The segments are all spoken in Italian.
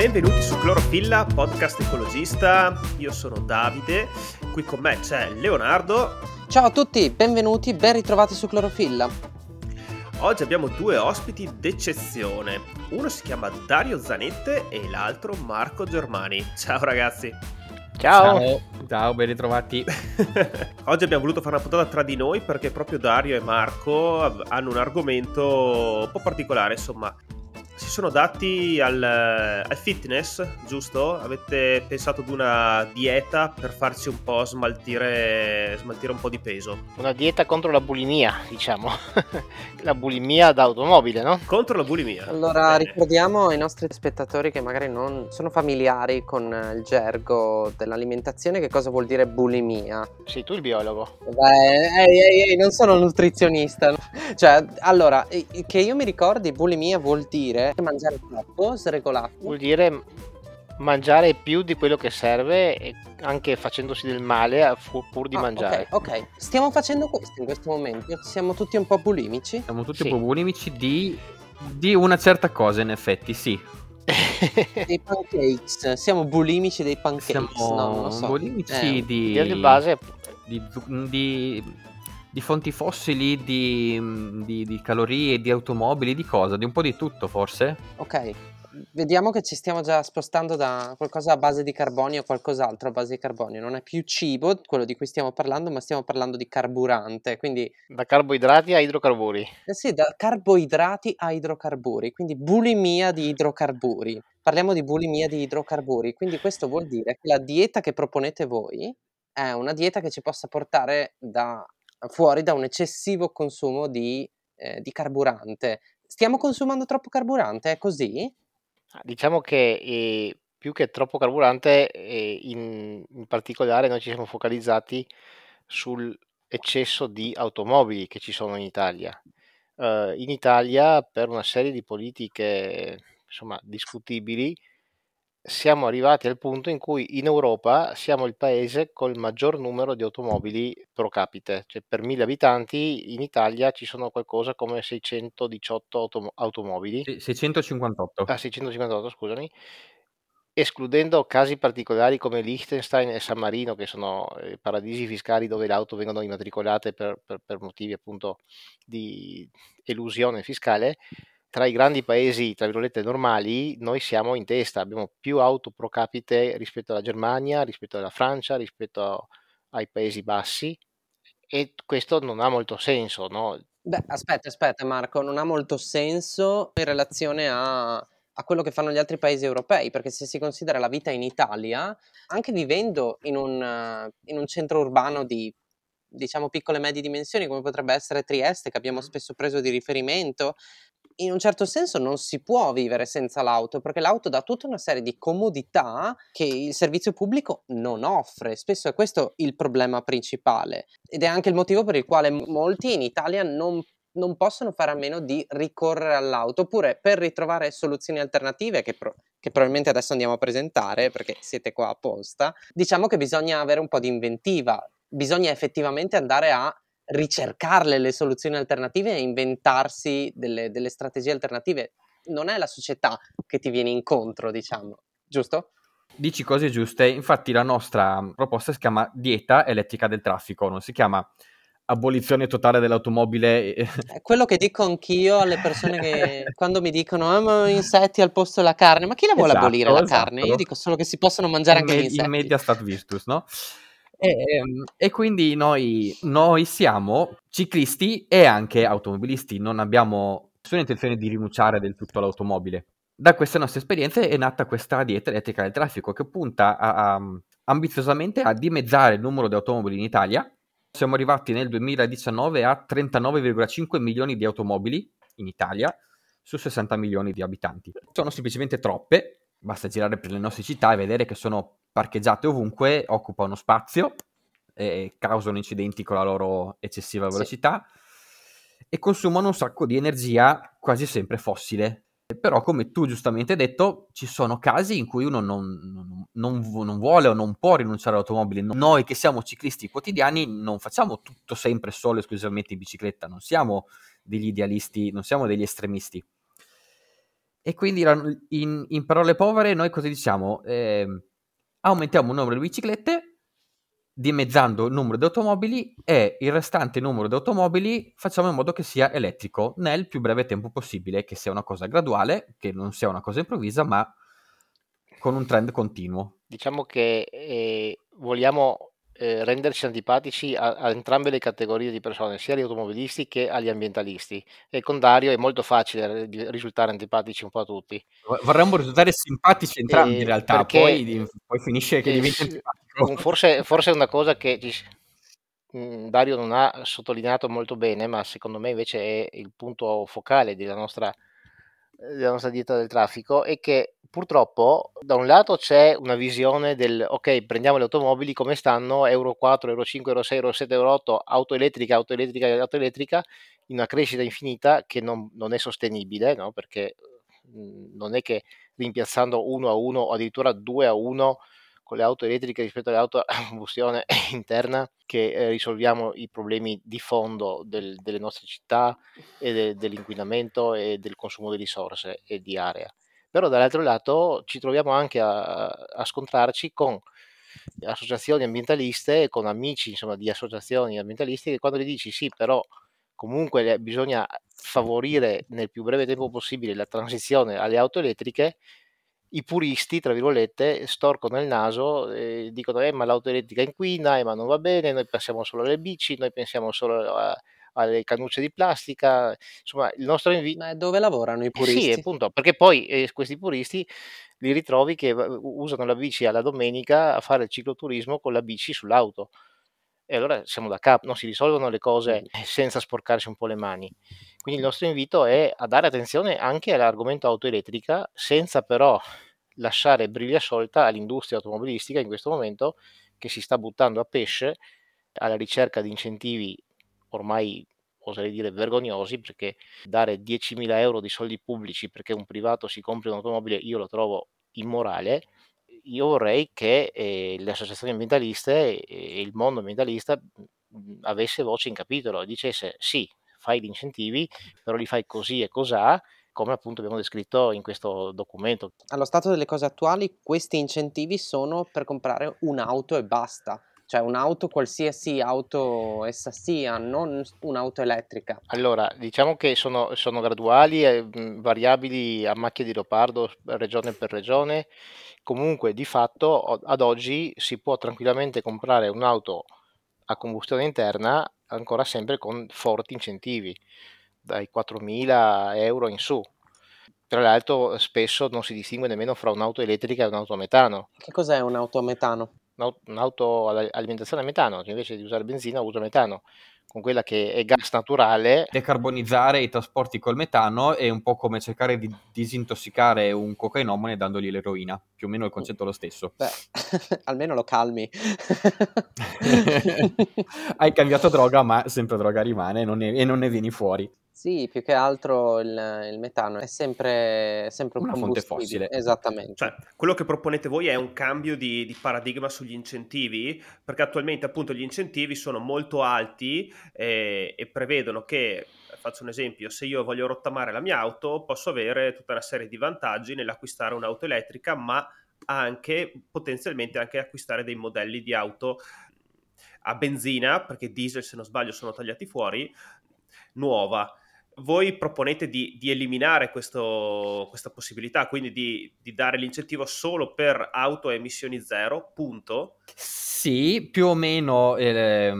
Benvenuti su Clorofilla, podcast ecologista. Io sono Davide, qui con me c'è Leonardo. Ciao a tutti, benvenuti, ben ritrovati su Clorofilla. Oggi abbiamo due ospiti d'eccezione. Uno si chiama Dario Zanette e l'altro Marco Germani. Ciao ragazzi. Ciao. Ciao, Ciao ben ritrovati. Oggi abbiamo voluto fare una puntata tra di noi perché proprio Dario e Marco hanno un argomento un po' particolare, insomma, si sono dati al, al, fitness, giusto? Avete pensato ad una dieta per farci un po' smaltire, smaltire un po' di peso. Una dieta contro la bulimia, diciamo. la bulimia d'automobile, no? Contro la bulimia. Allora, Bene. ricordiamo ai nostri spettatori che magari non sono familiari con il gergo dell'alimentazione che cosa vuol dire bulimia. Sei tu il biologo. Beh, ehi, ehi, ehi, non sono nutrizionista. cioè, allora, che io mi ricordi, bulimia vuol dire mangiare troppo, sregolato. Vuol dire mangiare più di quello che serve, anche facendosi del male pur di ah, mangiare. Ok, ok. Stiamo facendo questo in questo momento. Siamo tutti un po' bulimici. Siamo tutti sì. un po' bulimici di, di una certa cosa, in effetti, sì. dei pancakes. Siamo bulimici dei pancakes. Siamo no, non lo so. bulimici eh, di, di base di, di, di fonti fossili, di, di, di, calorie, di automobili, di cosa? Di un po' di tutto forse? Ok, vediamo che ci stiamo già spostando da qualcosa a base di carbonio a qualcos'altro a base di carbonio. Non è più cibo quello di cui stiamo parlando, ma stiamo parlando di carburante. Quindi... Da carboidrati a idrocarburi. Eh sì, da carboidrati a idrocarburi, quindi bulimia di idrocarburi. Parliamo di bulimia di idrocarburi, quindi questo vuol dire che la dieta che proponete voi è una dieta che ci possa portare da fuori da un eccessivo consumo di, eh, di carburante. Stiamo consumando troppo carburante, è così? Ah, diciamo che eh, più che troppo carburante, eh, in, in, particolare noi ci siamo focalizzati sull'eccesso di automobili che ci sono in Italia. Uh, in Italia, per una serie di politiche insomma, discutibili, siamo arrivati al punto in cui in Europa siamo il paese col maggior numero di automobili pro capite, cioè per mille abitanti in Italia ci sono qualcosa come 618 autom- automobili. 658. Ah, 658, scusami. Escludendo casi particolari come Liechtenstein e San Marino, che sono eh, paradisi fiscali dove le auto vengono immatricolate per, per, per motivi appunto di elusione fiscale, tra i grandi paesi, tra virgolette, normali, noi siamo in testa, abbiamo più auto pro capite rispetto alla Germania, rispetto alla Francia, rispetto ai Paesi Bassi e questo non ha molto senso, no? Beh, aspetta, aspetta Marco, non ha molto senso in relazione a, a quello che fanno gli altri paesi europei, perché se si considera la vita in Italia, anche vivendo in un, in un centro urbano di diciamo piccole e medie dimensioni come potrebbe essere Trieste che abbiamo spesso preso di riferimento in un certo senso non si può vivere senza l'auto, perché l'auto dà tutta una serie di comodità che il servizio pubblico non offre. Spesso è questo il problema principale ed è anche il motivo per il quale molti in Italia non non possono fare a meno di ricorrere all'auto, oppure per ritrovare soluzioni alternative che, pro- che, probabilmente adesso andiamo a presentare perché siete qua apposta, diciamo che bisogna avere un po' di inventiva, bisogna effettivamente andare a ricercarle le soluzioni alternative e inventarsi delle, delle strategie alternative. Non è la società che ti viene incontro, diciamo, giusto? Dici cose giuste, infatti la nostra proposta si chiama dieta elettrica del traffico, non si chiama abolizione totale dell'automobile. È quello che dico anch'io alle persone che quando mi dicono ah, insetti al posto della carne, ma chi la vuole esatto, abolire la esatto. carne? Io dico solo che si possono mangiare anche gli insetti. In media stat virtus, no? E, ehm, e, quindi noi, noi siamo ciclisti e anche automobilisti, non abbiamo nessuna intenzione di rinunciare del tutto all'automobile. Da queste nostre esperienze è nata questa dieta elettrica del traffico che punta a, a, ambiziosamente a dimezzare il numero di automobili in Italia. Siamo arrivati nel 2019 a 39,5 milioni di automobili in Italia su 60 milioni di abitanti. Sono semplicemente troppe, basta girare per le nostre città e vedere che sono parcheggiate ovunque, occupano spazio e causano incidenti con la loro eccessiva velocità sì. e consumano un sacco di energia quasi sempre fossile. Però, come tu giustamente hai detto, ci sono casi in cui uno non, non, non, non vuole o non può rinunciare all'automobile. Noi che siamo ciclisti quotidiani non facciamo tutto sempre solo e esclusivamente in bicicletta, non siamo degli idealisti, non siamo degli estremisti E quindi in, in parole povere noi cosa diciamo? Eh, aumentiamo il numero di biciclette dimezzando il numero di automobili e il restante numero di automobili facciamo in modo che sia elettrico nel più breve tempo possibile, che sia una cosa graduale, che non sia una cosa improvvisa, ma con un trend continuo. Diciamo che eh, vogliamo eh, renderci antipatici a, a, entrambe le categorie di persone, sia agli automobilisti che agli ambientalisti. E con Dario è molto facile risultare antipatici un po' a tutti. Vorremmo risultare simpatici entrambi e in realtà, perché, poi, poi, finisce che diventa antipatico. Forse, forse è una cosa che mm, Dario non ha sottolineato molto bene, ma secondo me invece è il punto focale della nostra della nostra dieta del traffico è che purtroppo da un lato c'è una visione del ok prendiamo le automobili come stanno euro 4 euro 5 euro 6 euro 7 euro 8 auto elettrica auto elettrica auto elettrica in una crescita infinita che non, non è sostenibile no? perché mh, non è che rimpiazzando uno a uno o addirittura due a uno con le auto elettriche rispetto alle auto a combustione interna che eh, risolviamo i problemi di fondo del, delle nostre città e de, dell'inquinamento e del consumo di risorse e di area. Però dall'altro lato ci troviamo anche a, a scontrarci con associazioni ambientaliste con amici insomma, di associazioni ambientaliste che quando gli dici sì però comunque bisogna favorire nel più breve tempo possibile la transizione alle auto elettriche i puristi, tra virgolette, storcono il naso e dicono eh, ma l'auto elettrica inquina, eh, ma non va bene, noi pensiamo solo alle bici, noi pensiamo solo a, alle cannucce di plastica, insomma il nostro invito... Ma dove lavorano i puristi? Sì, appunto, perché poi eh, questi puristi li ritrovi che usano la bici alla domenica a fare il cicloturismo con la bici sull'auto. E allora siamo da capo, non si risolvono le cose senza sporcarsi un po' le mani. Quindi il nostro invito è a dare attenzione anche all'argomento auto elettrica, senza però lasciare briglia sciolta all'industria automobilistica in questo momento che si sta buttando a pesce alla ricerca di incentivi ormai oserei dire vergognosi perché dare 10.000 euro di soldi pubblici perché un privato si compri un'automobile io lo trovo immorale io vorrei che eh, le associazioni ambientaliste e il mondo ambientalista avesse voce in capitolo e dicesse sì fai gli incentivi, però li fai così e cos'ha, come appunto abbiamo descritto in questo documento. Allo stato delle cose attuali, questi incentivi sono per comprare un'auto e basta. Cioè un'auto, qualsiasi auto essa sia, non un'auto elettrica. Allora, diciamo che sono, sono graduali e variabili a macchia di leopardo regione per regione. Comunque, di fatto, ad oggi si può tranquillamente comprare un'auto a combustione interna ancora sempre con forti incentivi, dai 4.000 euro in su. Tra l'altro spesso non si distingue nemmeno fra un'auto elettrica e un'auto a metano. Che cos'è un'auto a metano? Un'auto alimentazione a metano, che invece di usare benzina usa metano con quella che è gas naturale. Decarbonizzare i trasporti col metano è un po' come cercare di disintossicare un cocainomane dandogli l'eroina, più o meno il concetto è lo stesso. Beh, almeno lo calmi. Hai cambiato droga, ma sempre droga rimane non ne, e non ne vieni fuori. Sì, più che altro il, il metano è sempre, sempre un Una fonte fossile. Esattamente. Cioè, quello che proponete voi è un cambio di, di, paradigma sugli incentivi, perché attualmente appunto gli incentivi sono molto alti eh, e prevedono che, faccio un esempio, se io voglio rottamare la mia auto, posso avere tutta una serie di vantaggi nell'acquistare un'auto elettrica, ma anche potenzialmente anche acquistare dei modelli di auto a benzina, perché diesel se non sbaglio sono tagliati fuori, nuova voi proponete di, di eliminare questo, questa possibilità, quindi di, di, dare l'incentivo solo per auto a emissioni zero, punto? Sì, più o meno eh,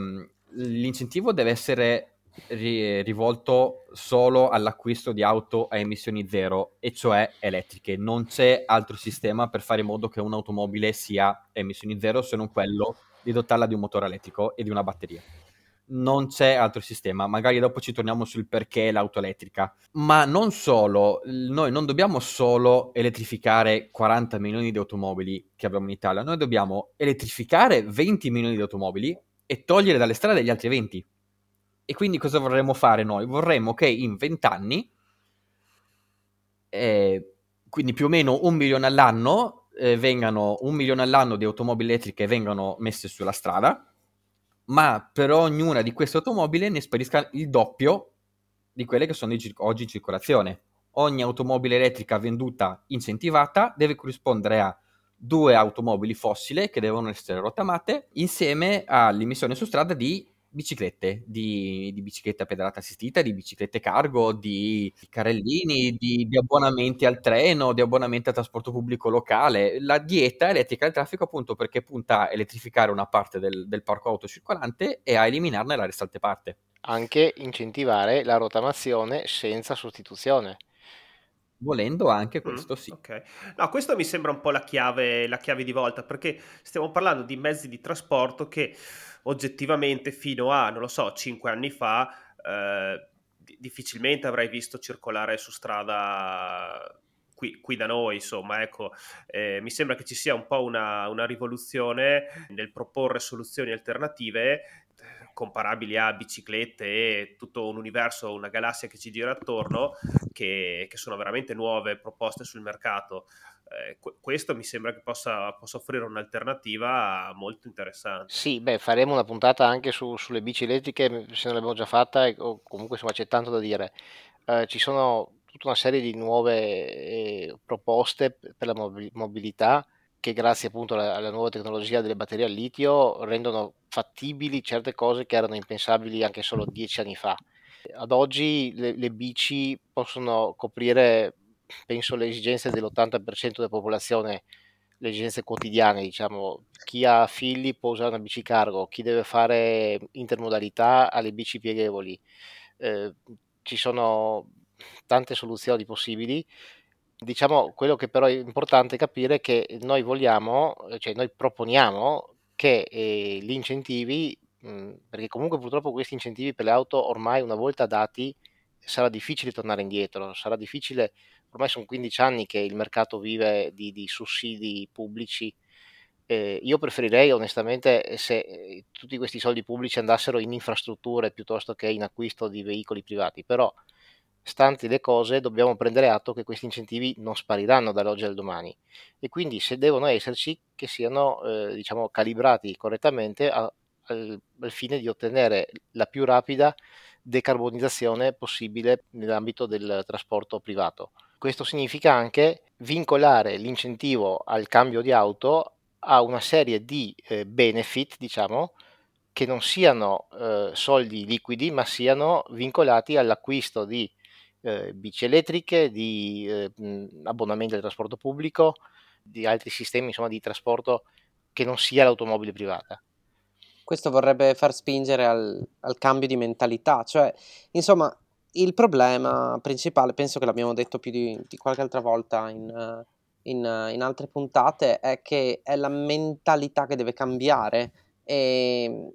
l'incentivo deve essere ri- rivolto solo all'acquisto di auto a emissioni zero, e cioè elettriche. Non c'è altro sistema per fare in modo che un'automobile sia a emissioni zero se non quello di dotarla di un motore elettrico e di una batteria non c'è altro sistema. Magari dopo ci torniamo sul perché l'auto elettrica. Ma non solo, noi non dobbiamo solo elettrificare 40 milioni di automobili che abbiamo in Italia, noi dobbiamo elettrificare 20 milioni di automobili e togliere dalle strade gli altri 20. E quindi cosa vorremmo fare noi? Vorremmo che in 20 anni, eh, quindi più o meno un milione all'anno, eh, vengano un milione all'anno di automobili elettriche vengano messe sulla strada ma per ognuna di queste automobili ne sparisca il doppio di quelle che sono oggi in circolazione. ogni automobile elettrica venduta incentivata deve corrispondere a due automobili fossile che devono essere rottamate insieme all'emissione su strada di biciclette, di, di biciclette a pedalata assistita, di biciclette cargo, di, di carrellini, di, di, abbonamenti al treno, di abbonamenti al trasporto pubblico locale. La dieta elettrica del traffico appunto perché punta a elettrificare una parte del, del parco auto circolante e a eliminarne la restante parte. Anche incentivare la rottamazione senza sostituzione. Volendo anche questo, mm, sì. Ok. No, questo mi sembra un po' la chiave, la chiave di volta, perché stiamo parlando di mezzi di trasporto che oggettivamente fino a, non lo so, 5 anni fa, eh, difficilmente avrei visto circolare su strada qui, qui da noi, insomma, ecco, eh, mi sembra che ci sia un po' una, una rivoluzione nel proporre soluzioni alternative comparabili a biciclette e tutto un universo, una galassia che ci gira attorno, che, che sono veramente nuove proposte sul mercato. Eh, questo mi sembra che possa, possa, offrire un'alternativa molto interessante. Sì, beh, faremo una puntata anche su, sulle bici elettriche, se non l'abbiamo già fatta, o comunque insomma c'è tanto da dire. Eh, ci sono tutta una serie di nuove eh, proposte per la mobilità che grazie appunto alla, alla, nuova tecnologia delle batterie al litio rendono fattibili certe cose che erano impensabili anche solo dieci anni fa. Ad oggi le, le bici possono coprire, penso, le esigenze dell'80% della popolazione, le esigenze quotidiane, diciamo. Chi ha figli può usare una bici cargo, chi deve fare intermodalità ha le bici pieghevoli. Eh, ci sono tante soluzioni possibili diciamo, quello che però è importante capire è che noi vogliamo, cioè noi proponiamo che eh, gli incentivi, mh, perché comunque purtroppo questi incentivi per le auto ormai una volta dati sarà difficile tornare indietro, sarà difficile, ormai sono 15 anni che il mercato vive di, di sussidi pubblici. Eh, io preferirei onestamente se eh, tutti questi soldi pubblici andassero in infrastrutture piuttosto che in acquisto di veicoli privati, però stanti le cose, dobbiamo prendere atto che questi incentivi non spariranno dall'oggi al domani e quindi se devono esserci che siano eh, diciamo, calibrati correttamente a, al, al, fine di ottenere la più rapida decarbonizzazione possibile nell'ambito del trasporto privato. Questo significa anche vincolare l'incentivo al cambio di auto a una serie di eh, benefit, diciamo, che non siano eh, soldi liquidi, ma siano vincolati all'acquisto di eh, bici elettriche, di eh, abbonamenti al trasporto pubblico, di altri sistemi insomma, di trasporto che non sia l'automobile privata. Questo vorrebbe far spingere al, al cambio di mentalità, cioè insomma il problema principale, penso che l'abbiamo detto più di, di qualche altra volta in, in, in, altre puntate, è che è la mentalità che deve cambiare e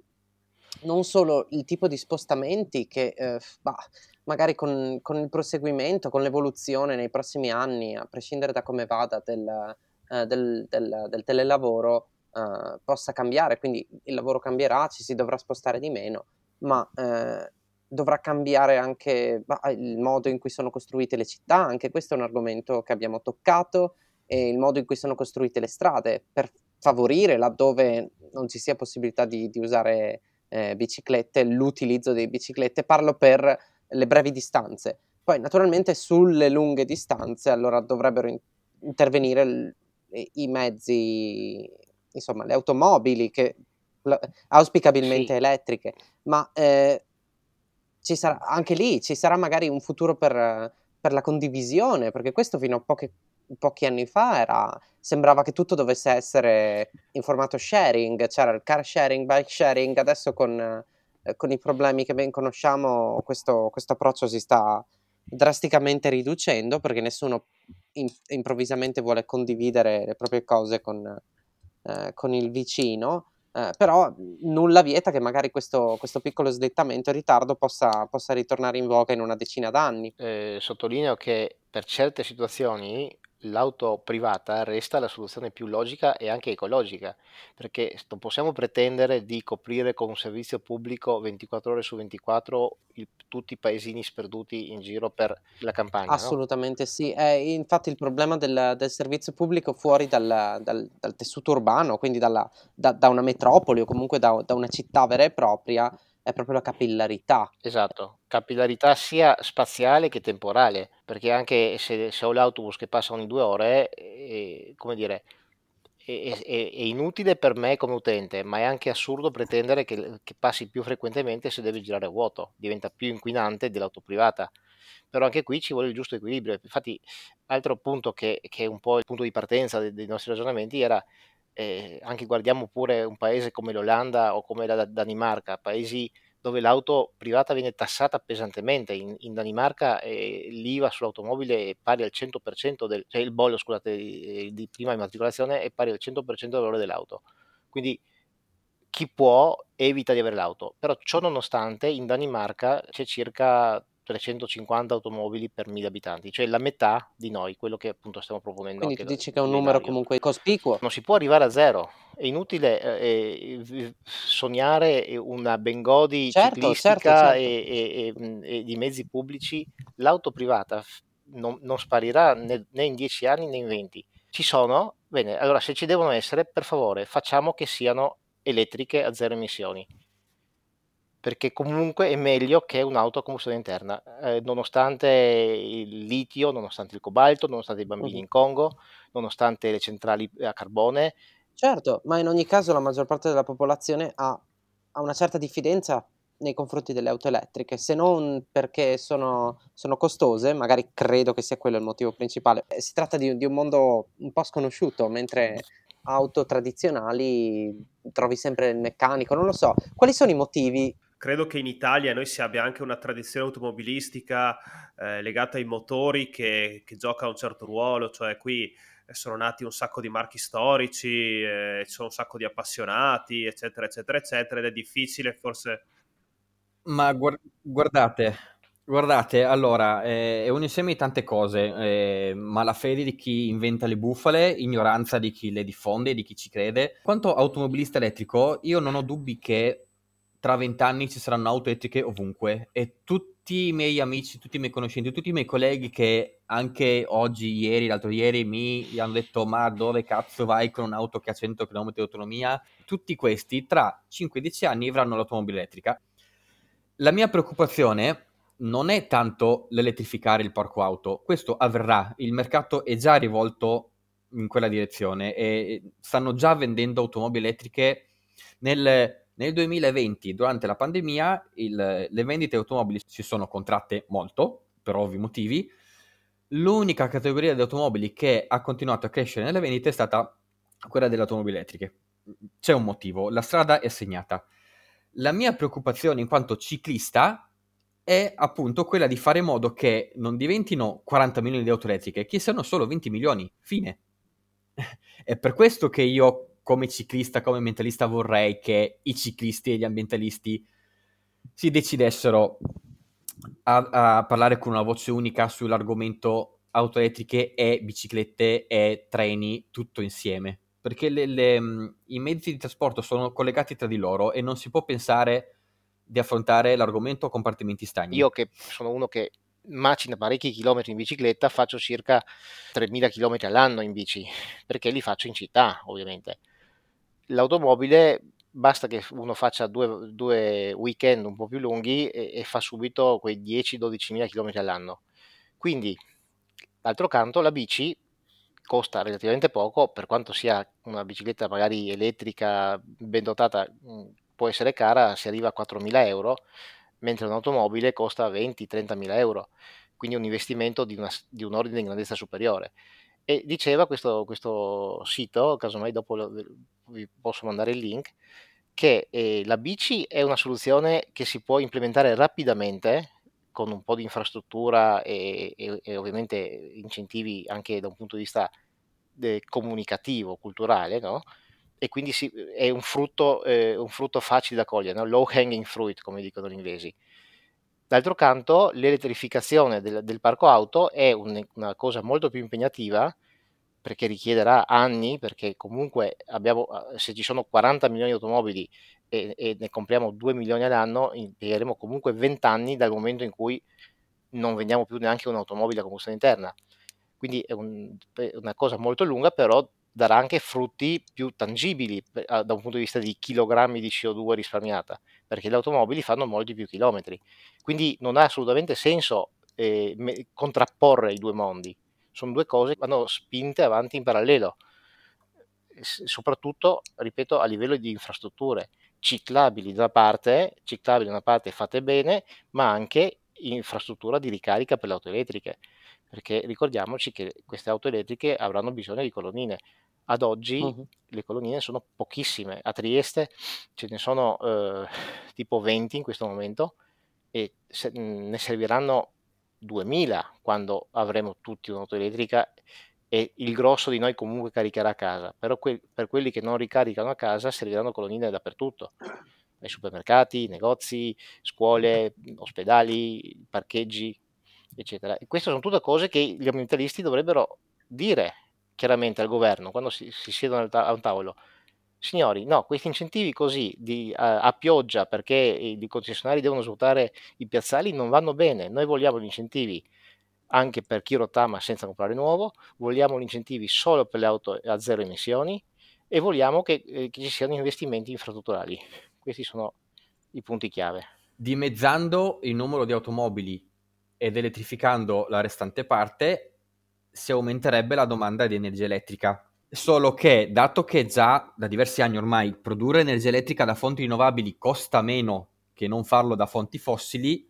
non solo il tipo di spostamenti che eh, bah, magari con, con, il proseguimento, con l'evoluzione nei prossimi anni, a prescindere da come vada del, eh, del, del, del telelavoro, eh, possa cambiare, quindi il lavoro cambierà, ci si dovrà spostare di meno, ma eh, dovrà cambiare anche bah, il modo in cui sono costruite le città, anche questo è un argomento che abbiamo toccato, e il modo in cui sono costruite le strade, per favorire laddove non ci sia possibilità di, di usare eh, biciclette, l'utilizzo di biciclette, parlo per le brevi distanze. Poi naturalmente sulle lunghe distanze allora dovrebbero in- intervenire l- i mezzi, insomma le automobili che l- auspicabilmente sì. elettriche, ma eh, ci sarà, anche lì ci sarà magari un futuro per, per la condivisione, perché questo fino a poche, pochi anni fa era, sembrava che tutto dovesse essere in formato sharing, c'era il car sharing, bike sharing, adesso con eh, con i problemi che ben conosciamo questo, questo approccio si sta drasticamente riducendo perché nessuno in, improvvisamente vuole condividere le proprie cose con, eh, con il vicino. Eh, però nulla vieta che magari questo, questo piccolo slittamento in ritardo possa, possa, ritornare in voga in una decina d'anni. Eh, sottolineo che per certe situazioni l'auto privata resta la soluzione più logica e anche ecologica, perché non possiamo pretendere di coprire con un servizio pubblico 24 ore su 24 il, tutti i paesini sperduti in giro per la campagna. Assolutamente no? sì, eh, infatti il problema del, del, servizio pubblico fuori dal, dal, dal tessuto urbano, quindi dalla, da, da, una metropoli o comunque da, da una città vera e propria, è proprio la capillarità. Esatto, capillarità sia spaziale che temporale, perché anche se, se ho l'autobus che passa ogni due ore, eh, come dire, è, è- è inutile per me come utente, ma è anche assurdo pretendere che, che passi più frequentemente se deve girare a vuoto, diventa più inquinante dell'auto privata. Però anche qui ci vuole il giusto equilibrio. Infatti, altro punto che, che è un po' il punto di partenza dei, dei nostri ragionamenti era eh, anche guardiamo pure un paese come l'Olanda o come la Danimarca, paesi dove l'auto privata viene tassata pesantemente. In, in Danimarca eh, l'IVA sull'automobile è pari al 100% del, cioè il bollo, scusate, di, di prima immatricolazione è pari al 100% del valore dell'auto. Quindi chi può evita di avere l'auto, però ciò nonostante in Danimarca c'è circa 350 automobili per 1000 abitanti, cioè la metà di noi, quello che appunto stiamo proponendo. Quindi tu dici che è un numero comunque cospicuo. Non si può arrivare a zero, è inutile eh, eh sognare una Bengodi certo, ciclistica certo, certo. E, e, e, di mezzi pubblici, l'auto privata non, non sparirà né, né in 10 anni né in 20. Ci sono? Bene, allora se ci devono essere, per favore facciamo che siano elettriche a zero emissioni perché comunque è meglio che un'auto a combustione interna, eh, nonostante il litio, nonostante il cobalto, nonostante i bambini in Congo, nonostante le centrali a carbone. Certo, ma in ogni caso la maggior parte della popolazione ha, ha una certa diffidenza nei confronti delle auto elettriche, se non perché sono, sono, costose, magari credo che sia quello il motivo principale. Eh, si tratta di, di un mondo un po' sconosciuto, mentre auto tradizionali trovi sempre il meccanico, non lo so. Quali sono i motivi credo che in Italia noi si abbia anche una tradizione automobilistica eh, legata ai motori che, che, gioca un certo ruolo, cioè qui sono nati un sacco di marchi storici, eh, ci sono un sacco di appassionati, eccetera, eccetera, eccetera, ed è difficile forse... Ma guard- guardate, guardate, allora, eh, è un insieme di tante cose, eh, malafede di chi inventa le bufale, ignoranza di chi le diffonde di chi ci crede. Quanto automobilista elettrico, io non ho dubbi che tra vent'anni ci saranno auto elettriche ovunque e tutti i miei amici, tutti i miei conoscenti, tutti i miei colleghi che anche oggi, ieri, l'altro ieri mi hanno detto ma dove cazzo vai con un'auto che ha 100 km di autonomia, tutti questi tra 5-10 anni avranno l'automobile elettrica. La mia preoccupazione non è tanto l'elettrificare il parco auto, questo avverrà, il mercato è già rivolto in quella direzione e stanno già vendendo automobili elettriche nel nel 2020, durante la pandemia, il, le vendite automobili si sono contratte molto, per ovvi motivi. L'unica categoria di automobili che ha continuato a crescere nelle vendite è stata quella delle automobili elettriche. C'è un motivo, la strada è segnata. La mia preoccupazione in quanto ciclista è appunto quella di fare in modo che non diventino 40 milioni di auto elettriche, che siano solo 20 milioni, fine. è per questo che io come ciclista, come mentalista vorrei che i ciclisti e gli ambientalisti si decidessero a, a parlare con una voce unica sull'argomento auto elettriche e biciclette e treni tutto insieme perché le, le, mm, i mezzi di trasporto sono collegati tra di loro e non si può pensare di affrontare l'argomento a compartimenti stagni. Io che sono uno che macina parecchi chilometri in bicicletta, faccio circa 3.000 chilometri all'anno in bici, perché li faccio in città ovviamente l'automobile basta che uno faccia due, due weekend un po' più lunghi e, e fa subito quei 10-12 mila km all'anno. Quindi, d'altro canto, la bici costa relativamente poco, per quanto sia una bicicletta magari elettrica ben dotata, può essere cara, si arriva a 4.000 euro, mentre un'automobile costa 20-30 mila euro, quindi un investimento di, una, di un ordine di grandezza superiore. E diceva questo, questo sito, casomai dopo lo, vi posso mandare il link, che eh, la bici è una soluzione che si può implementare rapidamente con un po' di infrastruttura e, e, e ovviamente incentivi anche da un punto di vista de, comunicativo, culturale, no? E quindi si, è un frutto, eh, un frutto, facile da cogliere, no? low hanging fruit, come dicono gli inglesi. D'altro canto, l'elettrificazione del, del parco auto è un, una cosa molto più impegnativa perché richiederà anni, perché comunque abbiamo, se ci sono 40 milioni di automobili e, e ne compriamo 2 milioni all'anno, impiegheremo comunque 20 anni dal momento in cui non vendiamo più neanche un'automobile a combustione interna. Quindi è, un, è una cosa molto lunga, però darà anche frutti più tangibili da un punto di vista di chilogrammi di CO2 risparmiata perché le automobili fanno molti più chilometri. Quindi non ha assolutamente senso eh, me- contrapporre i due mondi. Sono due cose che vanno spinte avanti in parallelo, S- soprattutto, ripeto, a livello di infrastrutture ciclabili da una parte, ciclabili da una parte fatte bene, ma anche infrastruttura di ricarica per le auto elettriche, perché ricordiamoci che queste auto elettriche avranno bisogno di colonnine. Ad oggi uh-huh. le colonnine sono pochissime, a Trieste ce ne sono eh, tipo 20 in questo momento e se, ne serviranno 2000 quando avremo tutti un'auto elettrica e il grosso di noi comunque caricherà a casa, però que- per quelli che non ricaricano a casa serviranno colonnine dappertutto, ai supermercati, negozi, scuole, ospedali, parcheggi, eccetera. E queste sono tutte cose che gli ambientalisti dovrebbero dire chiaramente al governo quando si, si siedono a un tavolo. Signori, no, questi incentivi così di, a, a, pioggia perché i concessionari devono svuotare i piazzali non vanno bene. Noi vogliamo gli incentivi anche per chi rottama senza comprare nuovo, vogliamo gli incentivi solo per le auto a zero emissioni e vogliamo che, eh, che ci siano investimenti infrastrutturali. Questi sono i punti chiave. Dimezzando il numero di automobili ed elettrificando la restante parte, si aumenterebbe la domanda di energia elettrica. Solo che, dato che già da diversi anni ormai produrre energia elettrica da fonti rinnovabili costa meno che non farlo da fonti fossili,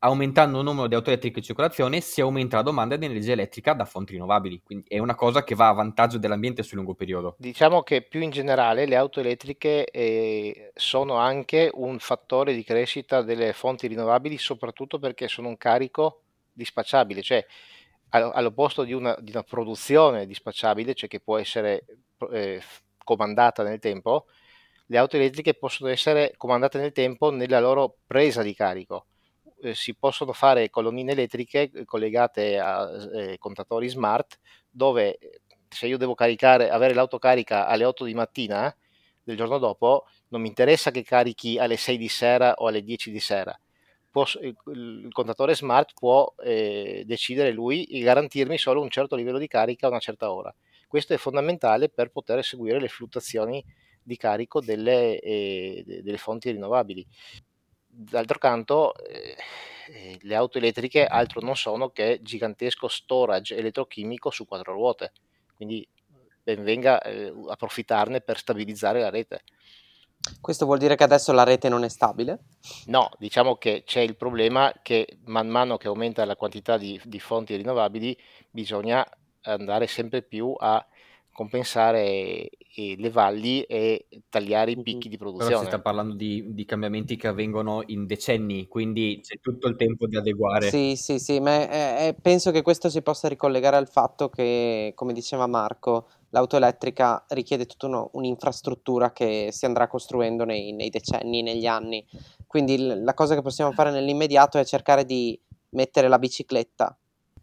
aumentando il numero di auto elettriche in circolazione si aumenta la domanda di energia elettrica da fonti rinnovabili, quindi è una cosa che va a vantaggio dell'ambiente sul lungo periodo. Diciamo che più in generale le auto elettriche eh, sono anche un fattore di crescita delle fonti rinnovabili, soprattutto perché sono un carico dispacciabile, cioè all'opposto di una, di una produzione dispacciabile, cioè che può essere eh, comandata nel tempo, le auto elettriche possono essere comandate nel tempo nella loro presa di carico eh, si possono fare colonnine elettriche eh, collegate a eh, contatori smart dove eh, se io devo caricare, avere l'autocarica alle 8 di mattina del giorno dopo, non mi interessa che carichi alle 6 di sera o alle 10 di sera. Può, il, il, contatore smart può eh, decidere lui e garantirmi solo un certo livello di carica a una certa ora. Questo è fondamentale per poter seguire le fluttuazioni di carico delle, eh, delle fonti rinnovabili d'altro canto eh, eh, le auto elettriche altro non sono che gigantesco storage elettrochimico su quattro ruote, quindi ben venga eh, approfittarne per stabilizzare la rete. Questo vuol dire che adesso la rete non è stabile? No, diciamo che c'è il problema che man mano che aumenta la quantità di, di fonti rinnovabili bisogna andare sempre più a compensare le valli e tagliare i picchi di produzione. Però si sta parlando di, di, cambiamenti che avvengono in decenni, quindi c'è tutto il tempo di adeguare. Sì, sì, sì, ma è, è, penso che questo si possa ricollegare al fatto che, come diceva Marco, l'auto elettrica richiede tutta uno, un'infrastruttura che si andrà costruendo nei, nei decenni, negli anni. Quindi la cosa che possiamo fare nell'immediato è cercare di mettere la bicicletta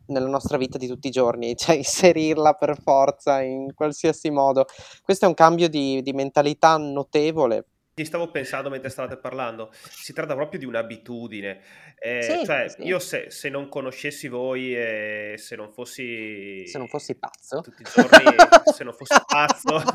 nella nostra vita di tutti i giorni, cioè inserirla per forza in qualsiasi modo. Questo è un cambio di, di mentalità notevole. Ti stavo pensando mentre stavate parlando, si tratta proprio di un'abitudine. Eh, sì, cioè, sì. io se, se, non conoscessi voi e se non fossi... Se non fossi pazzo. Tutti i giorni, se non fossi pazzo.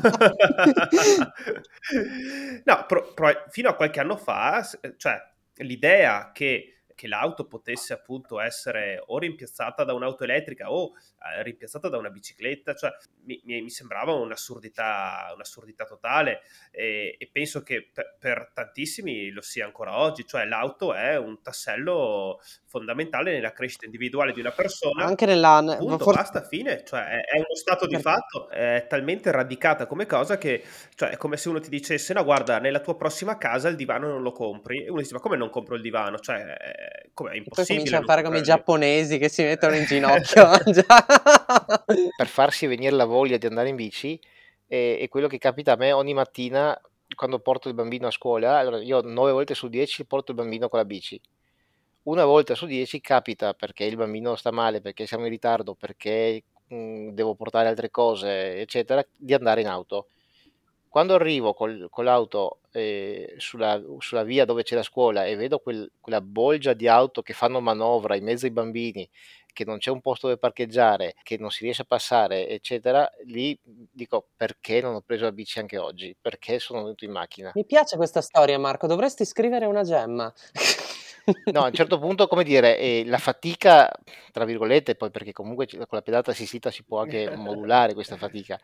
no, pro, pro, fino a qualche anno fa, cioè, l'idea che che l'auto potesse appunto essere o rimpiazzata da un'auto elettrica o eh, rimpiazzata da una bicicletta, cioè mi, mi sembrava un'assurdità, un'assurdità totale. E, e penso che per, per, tantissimi lo sia ancora oggi, cioè l'auto è un tassello fondamentale nella crescita individuale di una persona. Anche nella... Punto, forse... basta, fine, cioè è, è uno stato di fatto, è talmente radicata come cosa che cioè, è come se uno ti dicesse no guarda nella tua prossima casa il divano non lo compri. E uno dice ma come non compro il divano? Cioè come è impossibile. Poi comincia a fare come i giapponesi che si mettono in ginocchio. per farsi venire la voglia di andare in bici è, è, quello che capita a me ogni mattina quando porto il bambino a scuola. Allora, io 9 volte su 10 porto il bambino con la bici. Una volta su 10 capita perché il bambino sta male, perché siamo in ritardo, perché mh, devo portare altre cose, eccetera, di andare in auto quando arrivo col, con l'auto eh, sulla, sulla, via dove c'è la scuola e vedo quel, quella bolgia di auto che fanno manovra in mezzo ai bambini, che non c'è un posto dove parcheggiare, che non si riesce a passare, eccetera, lì dico perché non ho preso la bici anche oggi? Perché sono venuto in macchina? Mi piace questa storia, Marco, dovresti scrivere una gemma. No, a un certo punto, come dire, eh, la fatica, tra virgolette, poi perché comunque con la pedata assistita si può anche modulare questa fatica,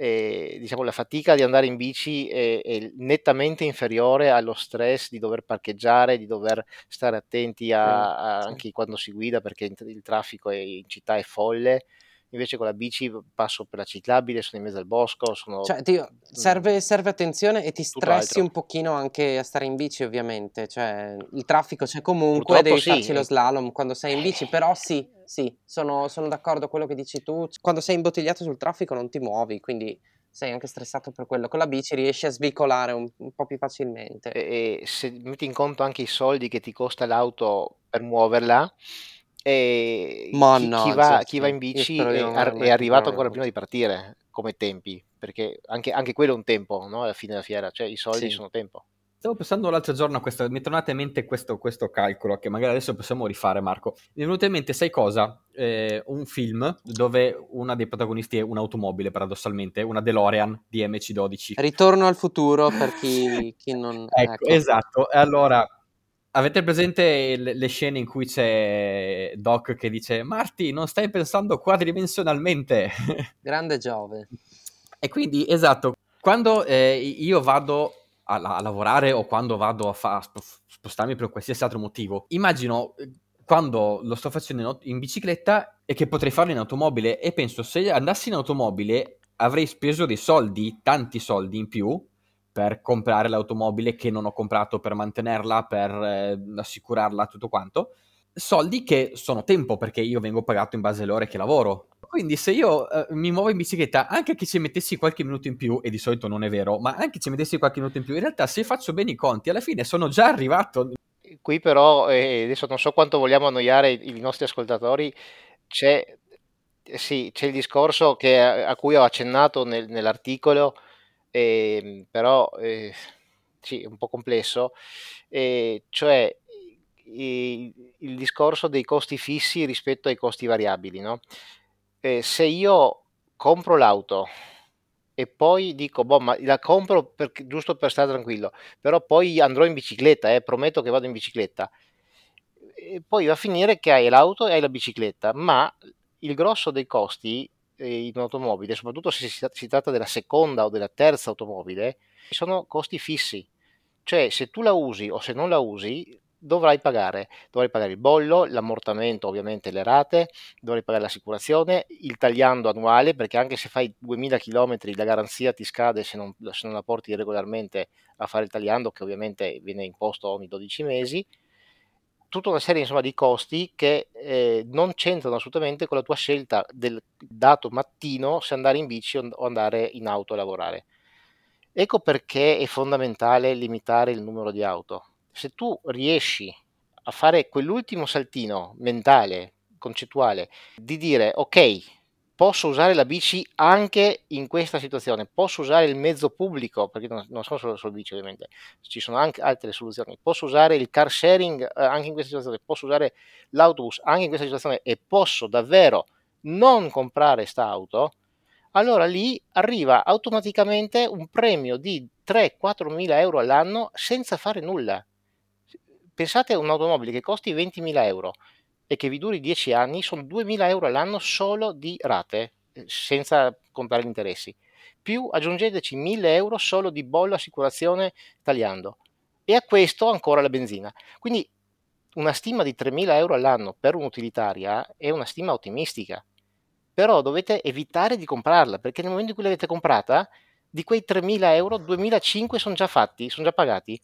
eh, diciamo la fatica di andare in bici è, è, nettamente inferiore allo stress di dover parcheggiare, di dover stare attenti a, a, anche quando si guida perché il traffico in città è folle invece con la bici passo per la ciclabile, sono in mezzo al bosco, sono... Cioè, ti, serve, serve, attenzione e ti stressi un pochino anche a stare in bici ovviamente, cioè il traffico c'è comunque, Purtroppo devi sì. farci lo slalom quando sei in bici, però sì, sì, sono, sono d'accordo con quello che dici tu, quando sei imbottigliato sul traffico non ti muovi, quindi sei anche stressato per quello. Con la bici riesci a svicolare un, un po' più facilmente. E, e, se metti in conto anche i soldi che ti costa l'auto per muoverla, e chi, chi, va, chi, va, in bici è, è, arrivato ancora prima di partire come tempi, perché anche, anche quello è un tempo no? alla fine della fiera, cioè i soldi sì. sono tempo. Stavo pensando l'altro giorno a questo, mi è tornato in mente questo, questo, calcolo che magari adesso possiamo rifare, Marco. Mi è venuto in mente, sai cosa? Eh, un film dove una dei protagonisti è un'automobile, paradossalmente, una DeLorean di MC12. Ritorno al futuro per chi, chi non... ecco, ecco, esatto. E allora Avete presente le, le, scene in cui c'è Doc che dice Marty, non stai pensando quadridimensionalmente? Grande Giove. E quindi, esatto, quando eh, io vado a, a, lavorare o quando vado a, fa, a spostarmi per qualsiasi altro motivo, immagino eh, quando lo sto facendo in, in bicicletta e che potrei farlo in automobile e penso se andassi in automobile avrei speso dei soldi, tanti soldi in più, per comprare l'automobile che non ho comprato per mantenerla, per eh, assicurarla, tutto quanto. Soldi che sono tempo perché io vengo pagato in base alle ore che lavoro. Quindi se io eh, mi muovo in bicicletta, anche che ci mettessi qualche minuto in più, e di solito non è vero, ma anche ci mettessi qualche minuto in più, in realtà se faccio bene i conti, alla fine sono già arrivato. Qui però, eh, adesso non so quanto vogliamo annoiare i, i nostri ascoltatori, c'è, sì, c'è il discorso che, a, a cui ho accennato nel, nell'articolo, eh, però eh, sì, è un po' complesso, eh, cioè il, discorso dei costi fissi rispetto ai costi variabili. No? Eh, se io compro l'auto e poi dico, boh, ma la compro per, giusto per stare tranquillo, però poi andrò in bicicletta, eh, prometto che vado in bicicletta. E poi va a finire che hai l'auto e hai la bicicletta, ma il grosso dei costi in automobile, soprattutto se si, tratta della seconda o della terza automobile, sono costi fissi. Cioè, se tu la usi o se non la usi, dovrai pagare. Dovrai pagare il bollo, l'ammortamento, ovviamente le rate, dovrai pagare l'assicurazione, il tagliando annuale, perché anche se fai 2000 km la garanzia ti scade se non, se non la porti regolarmente a fare il tagliando, che ovviamente viene imposto ogni 12 mesi tutta una serie insomma, di costi che eh, non c'entrano assolutamente con la tua scelta del dato mattino se andare in bici o andare in auto a lavorare. Ecco perché è fondamentale limitare il numero di auto. Se tu riesci a fare quell'ultimo saltino mentale, concettuale, di dire ok, posso usare la bici anche in questa situazione, posso usare il mezzo pubblico, perché non, non sono solo, solo bici ovviamente, ci sono anche altre soluzioni, posso usare il car sharing eh, anche in questa situazione, posso usare l'autobus anche in questa situazione e posso davvero non comprare sta auto, allora lì arriva automaticamente un premio di 3-4 mila euro all'anno senza fare nulla. Pensate a un'automobile che costi 20 mila euro, e che vi duri 10 anni sono 2.000 euro all'anno solo di rate, eh, senza contare gli interessi. Più aggiungeteci 1.000 euro solo di bollo assicurazione tagliando. E a questo ancora la benzina. Quindi una stima di 3.000 euro all'anno per un'utilitaria è una stima ottimistica. Però dovete evitare di comprarla, perché nel momento in cui l'avete comprata, di quei 3.000 euro, 2.500 sono già fatti, sono già pagati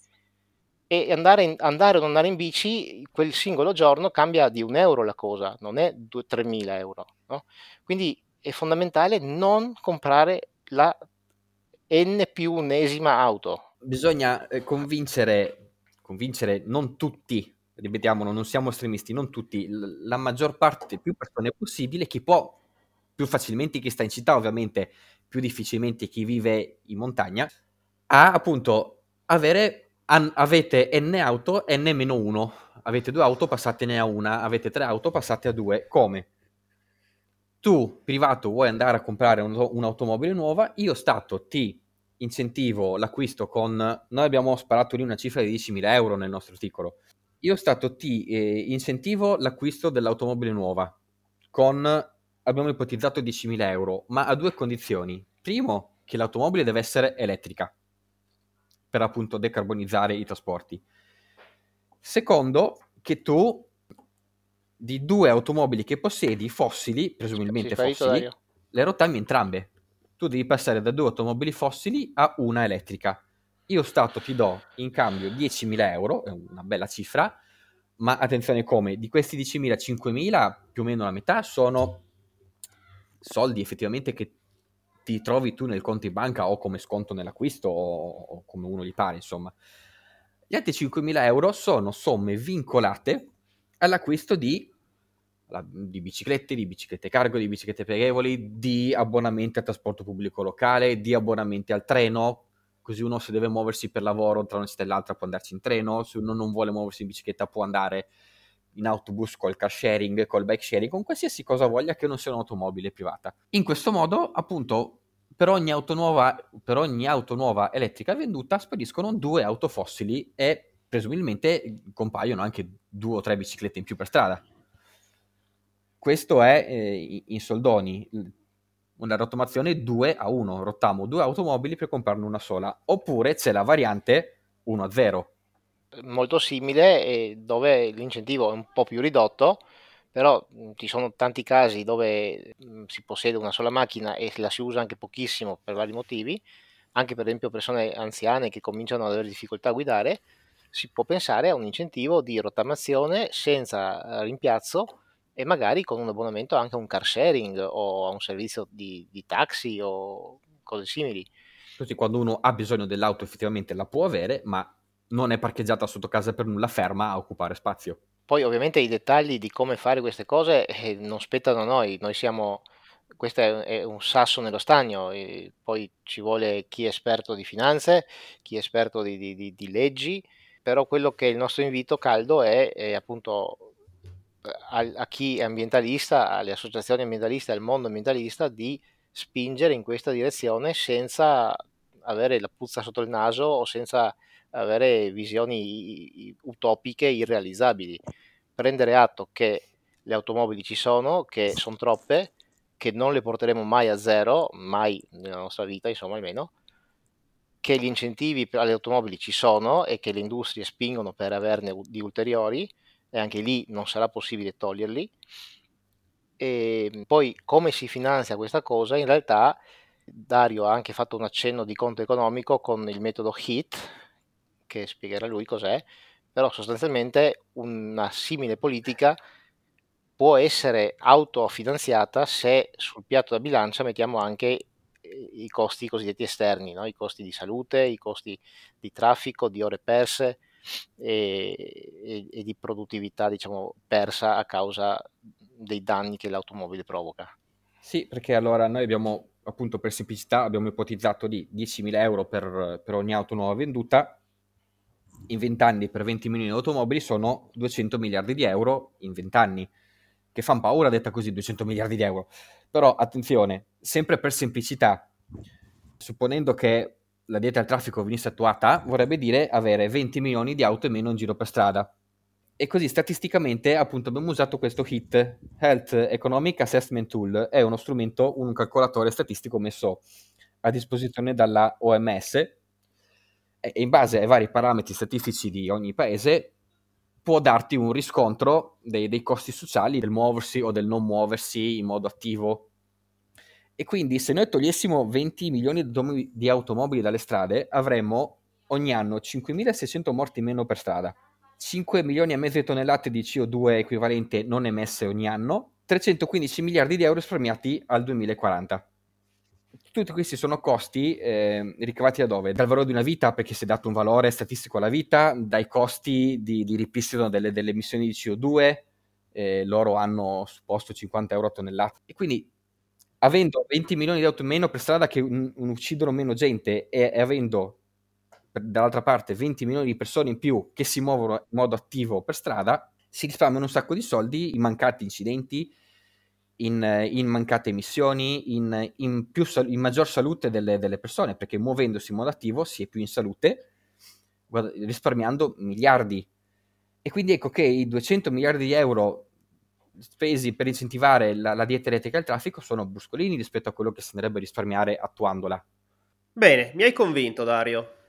e andare, in, andare o non andare in bici quel singolo giorno cambia di un euro la cosa, non è 2-3 mila euro. No? Quindi è fondamentale non comprare la n più unesima auto. Bisogna eh, convincere, convincere non tutti, ripetiamolo, non siamo estremisti, non tutti, la maggior parte, più persone possibile, chi può più facilmente chi sta in città ovviamente più difficilmente chi vive in montagna, a appunto avere, an, avete n auto, n-1, avete due auto, passatene a una, avete tre auto, passate a due, come? Tu, privato, vuoi andare a comprare un, un'automobile nuova, io Stato ti incentivo l'acquisto con... Noi abbiamo sparato lì una cifra di 10.000 euro nel nostro articolo. Io Stato ti eh, incentivo l'acquisto dell'automobile nuova con... Abbiamo ipotizzato 10.000 euro, ma a due condizioni. Primo, che l'automobile deve essere elettrica per appunto decarbonizzare i trasporti. Secondo, che tu di due automobili che possiedi, fossili, presumibilmente fossili, le rottami entrambe tu devi passare da due automobili fossili a una elettrica. Io Stato ti do in cambio 10.000 euro, è una bella cifra, ma attenzione come, di questi 10.000, 5.000, più o meno la metà, sono soldi effettivamente che ti trovi tu nel conto in banca o come sconto nell'acquisto o, come uno gli pare, insomma. Gli altri 5.000 euro sono somme vincolate all'acquisto di di biciclette, di biciclette cargo, di biciclette pieghevoli, di abbonamenti al trasporto pubblico locale, di abbonamenti al treno, così uno se deve muoversi per lavoro tra una città e l'altra può andarci in treno, se uno non vuole muoversi in bicicletta può andare in autobus col car sharing, col bike sharing, con qualsiasi cosa voglia che non sia un'automobile privata. In questo modo, appunto, per ogni auto nuova, per ogni auto nuova elettrica venduta spediscono due auto fossili e presumibilmente compaiono anche due o tre biciclette in più per strada questo è eh, in soldoni una rottamazione 2 a 1, rottamo due automobili per comprarne una sola, oppure c'è la variante 1 a 0. Molto simile, dove l'incentivo è un po' più ridotto, però ci sono tanti casi dove si possiede una sola macchina e la si usa anche pochissimo per vari motivi, anche per esempio persone anziane che cominciano ad avere difficoltà a guidare, si può pensare a un incentivo di rottamazione senza rimpiazzo e magari con un abbonamento anche a un car sharing o a un servizio di, di taxi o cose simili. Così quando uno ha bisogno dell'auto effettivamente la può avere, ma non è parcheggiata sotto casa per nulla ferma a occupare spazio. Poi ovviamente i dettagli di come fare queste cose eh, non spettano a noi, noi siamo, questo è, un sasso nello stagno, poi ci vuole chi è esperto di finanze, chi è esperto di, di, di leggi, però quello che è il nostro invito caldo è, è appunto a, a, chi è ambientalista, alle associazioni ambientaliste, al mondo ambientalista di spingere in questa direzione senza avere la puzza sotto il naso o senza avere visioni utopiche irrealizzabili. Prendere atto che le automobili ci sono, che sono troppe, che non le porteremo mai a zero, mai nella nostra vita, insomma, almeno, che gli incentivi alle automobili ci sono e che le industrie spingono per averne di ulteriori e anche lì non sarà possibile toglierli. E ehm, poi come si finanzia questa cosa? In realtà Dario ha anche fatto un accenno di conto economico con il metodo HIT, che spiegherà lui cos'è, però sostanzialmente una simile politica può essere autofinanziata se sul piatto da bilancia mettiamo anche eh, i costi cosiddetti esterni, no? i costi di salute, i costi di traffico, di ore perse, e, e, e di produttività diciamo, persa a causa dei danni che l'automobile provoca. Sì, perché allora noi abbiamo appunto per semplicità abbiamo ipotizzato di 10.000 euro per, per ogni auto nuova venduta, in 20 anni per 20 milioni di automobili sono 200 miliardi di euro in 20 anni, che fanno paura detta così 200 miliardi di euro. Però attenzione, sempre per semplicità, supponendo che la dieta al traffico venisse attuata, vorrebbe dire avere 20 milioni di auto in meno in giro per strada. E così statisticamente, appunto, abbiamo usato questo HIT, Health Economic Assessment Tool, è uno strumento, un calcolatore statistico messo a disposizione dalla OMS e in base ai vari parametri statistici di ogni paese può darti un riscontro dei, dei costi sociali del muoversi o del non muoversi in modo attivo e quindi se noi togliessimo 20 milioni di automobili dalle strade, avremmo ogni anno 5.600 morti meno per strada, 5 milioni e mezzo di tonnellate di CO2 equivalente non emesse ogni anno, 315 miliardi di euro risparmiati al 2040. Tutti questi sono costi eh, ricavati da dove? Dal valore di una vita, perché si è dato un valore statistico alla vita, dai costi di, di ripristino delle, delle, emissioni di CO2, eh, loro hanno supposto 50 euro a tonnellata. E quindi avendo 20 milioni di auto in meno per strada che un, un uccidono meno gente e, e avendo dall'altra parte 20 milioni di persone in più che si muovono in modo attivo per strada, si risparmiano un sacco di soldi in mancati incidenti, in, in mancate emissioni, in, in, più, in maggior salute delle, delle, persone, perché muovendosi in modo attivo si è più in salute, risparmiando miliardi. E quindi ecco che i 200 miliardi di euro spesi per incentivare la, la dieta elettrica e il traffico sono bruscolini rispetto a quello che si andrebbe a risparmiare attuandola. Bene, mi hai convinto Dario.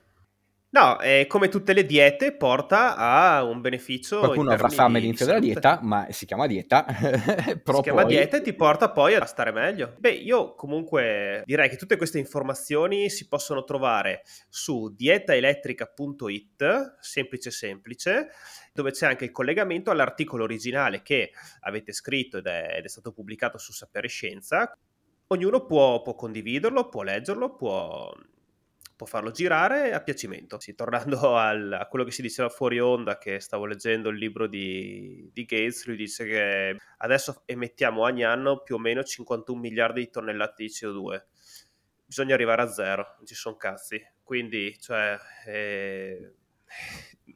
No, eh, come tutte le diete porta a un beneficio. Qualcuno avrà fame all'inizio della dieta, ma si chiama dieta. si chiama poi... dieta e ti porta poi a stare meglio. Beh, io comunque direi che tutte queste informazioni si possono trovare su dietaelettrica.it, semplice semplice, dove c'è anche il collegamento all'articolo originale che avete scritto ed è, ed è stato pubblicato su Sapere Scienza. Ognuno può, può condividerlo, può leggerlo, può può farlo girare a piacimento. Sì, tornando al, a quello che si diceva fuori onda, che stavo leggendo il libro di, di, Gates, lui dice che adesso emettiamo ogni anno più o meno 51 miliardi di tonnellate di CO2. Bisogna arrivare a zero, non ci sono cazzi. Quindi, cioè, eh,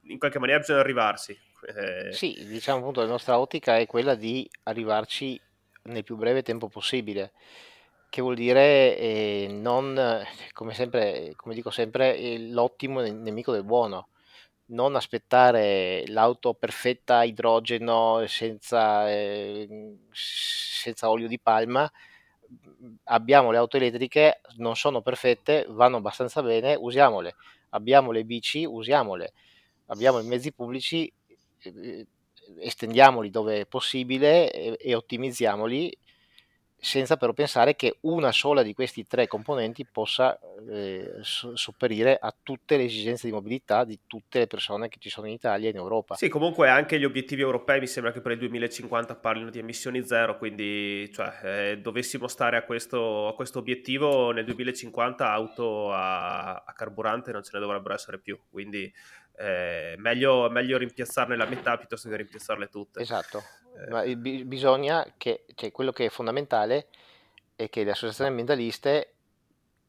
in qualche maniera bisogna arrivarsi. Eh... Sì, diciamo appunto la nostra ottica è quella di arrivarci nel più breve tempo possibile che vuol dire eh, non, come, sempre, come dico sempre, l'ottimo nemico del buono. Non aspettare l'auto perfetta a idrogeno senza, eh, senza olio di palma. Abbiamo le auto elettriche, non sono perfette, vanno abbastanza bene, usiamole. Abbiamo le bici, usiamole. Abbiamo i mezzi pubblici, eh, estendiamoli dove è possibile e, e ottimizziamoli senza però pensare che una sola di questi tre componenti possa eh, sopperire a tutte le esigenze di mobilità di tutte le persone che ci sono in Italia e in Europa. Sì, comunque anche gli obiettivi europei mi sembra che per il 2050 parlino di emissioni zero, quindi cioè, eh, dovessimo stare a questo, a questo, obiettivo nel 2050 auto a, a, carburante non ce ne dovrebbero essere più, quindi eh, meglio, meglio rimpiazzarne la metà piuttosto che rimpiazzarle tutte. Esatto ma bisogna che, cioè, quello che è fondamentale è che le associazioni ambientaliste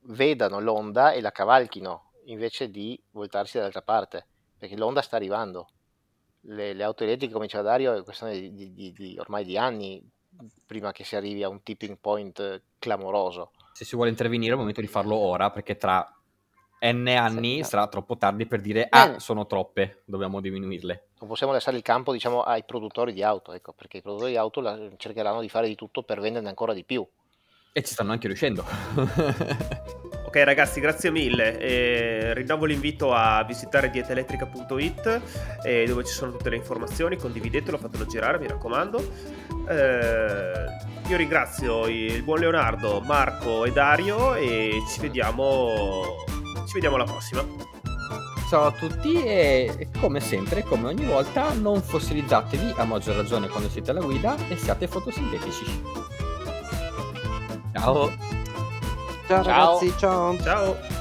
vedano l'onda e la cavalchino invece di voltarsi dall'altra parte, perché l'onda sta arrivando. Le, le auto elettriche, come diceva Dario, è questione di, di, di, ormai di anni prima che si arrivi a un tipping point clamoroso. Se si vuole intervenire è il momento di farlo ora, perché tra N anni sì, sarà troppo tardi per dire ah, sono troppe, dobbiamo diminuirle. Non possiamo lasciare il campo, diciamo, ai produttori di auto, ecco, perché i produttori di auto la, cercheranno di fare di tutto per venderne ancora di più. E ci stanno anche riuscendo. ok ragazzi, grazie mille. E rinnovo l'invito a visitare dietaelettrica.it eh, dove ci sono tutte le informazioni, condividetelo, fatelo girare, mi raccomando. Eh, io ringrazio il buon Leonardo, Marco e Dario e ci vediamo ci vediamo alla prossima. Ciao a tutti e come sempre, come ogni volta, non fossilizzatevi a maggior ragione quando siete alla guida e siate fotosintetici. Ciao. Ciao, ciao. ragazzi, ciao. Ciao.